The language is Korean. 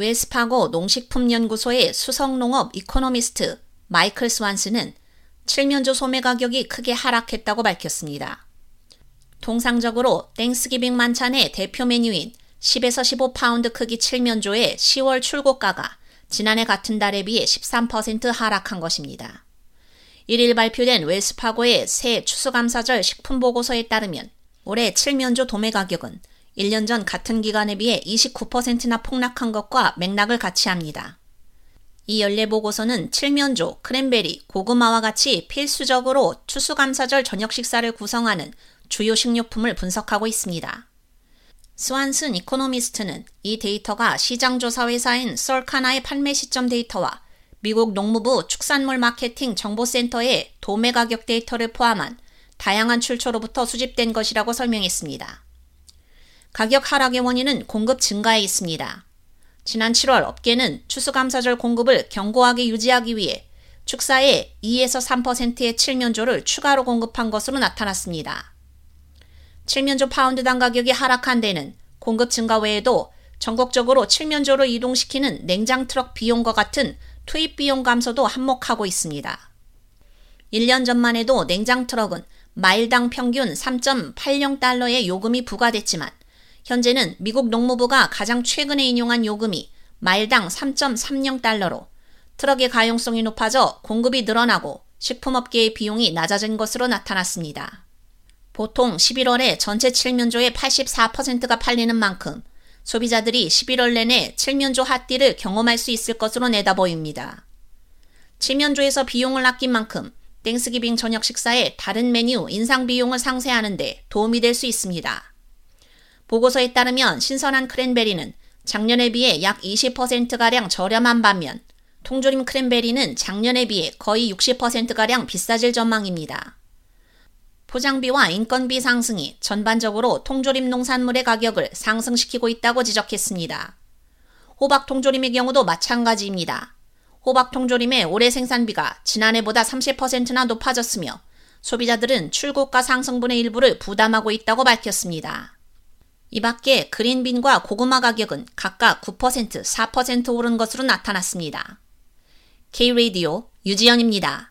웰스파고 농식품연구소의 수석 농업 이코노미스트 마이클 스완슨은 칠면조 소매 가격이 크게 하락했다고 밝혔습니다. 통상적으로 Thanksgiving 만찬의 대표 메뉴인 10에서 15파운드 크기 칠면조의 10월 출고가가 지난해 같은 달에 비해 13% 하락한 것입니다. 1일 발표된 웰스파고의 새 추수감사절 식품보고서에 따르면 올해 칠면조 도매 가격은 1년 전 같은 기간에 비해 29%나 폭락한 것과 맥락을 같이 합니다. 이 연례 보고서는 칠면조, 크랜베리, 고구마와 같이 필수적으로 추수감사절 저녁 식사를 구성하는 주요 식료품을 분석하고 있습니다. 스완슨 이코노미스트는 이 데이터가 시장조사 회사인 Circana의 판매 시점 데이터와 미국 농무부 축산물 마케팅 정보센터의 도매 가격 데이터를 포함한 다양한 출처로부터 수집된 것이라고 설명했습니다. 가격 하락의 원인은 공급 증가에 있습니다. 지난 7월 업계는 추수감사절 공급을 견고하게 유지하기 위해 축사에 2에서 3%의 칠면조를 추가로 공급한 것으로 나타났습니다. 칠면조 파운드당 가격이 하락한 데는 공급 증가 외에도 전국적으로 칠면조를 이동시키는 냉장 트럭 비용과 같은 투입 비용 감소도 한몫하고 있습니다. 1년 전만 해도 냉장 트럭은 마일당 평균 3.80달러의 요금이 부과됐지만 현재는 미국 농무부가 가장 최근에 인용한 요금이 마일당 3.30달러로 트럭의 가용성이 높아져 공급이 늘어나고 식품업계의 비용이 낮아진 것으로 나타났습니다. 보통 11월에 전체 칠면조의 84%가 팔리는 만큼 소비자들이 11월 내내 칠면조 핫딜을 경험할 수 있을 것으로 내다 보입니다. 칠면조에서 비용을 아낀 만큼 Thanksgiving 저녁 식사에 다른 메뉴 인상 비용을 상쇄하는데 도움이 될 수 있습니다. 보고서에 따르면 신선한 크랜베리는 작년에 비해 약 20%가량 저렴한 반면 통조림 크랜베리는 작년에 비해 거의 60%가량 비싸질 전망입니다. 포장비와 인건비 상승이 전반적으로 통조림 농산물의 가격을 상승시키고 있다고 지적했습니다. 호박 통조림의 경우도 마찬가지입니다. 호박 통조림의 올해 생산비가 지난해보다 30%나 높아졌으며 소비자들은 출고가 상승분의 일부를 부담하고 있다고 밝혔습니다. 이 밖에 그린빈과 고구마 가격은 각각 9%, 4% 오른 것으로 나타났습니다. K-Radio 유지연입니다.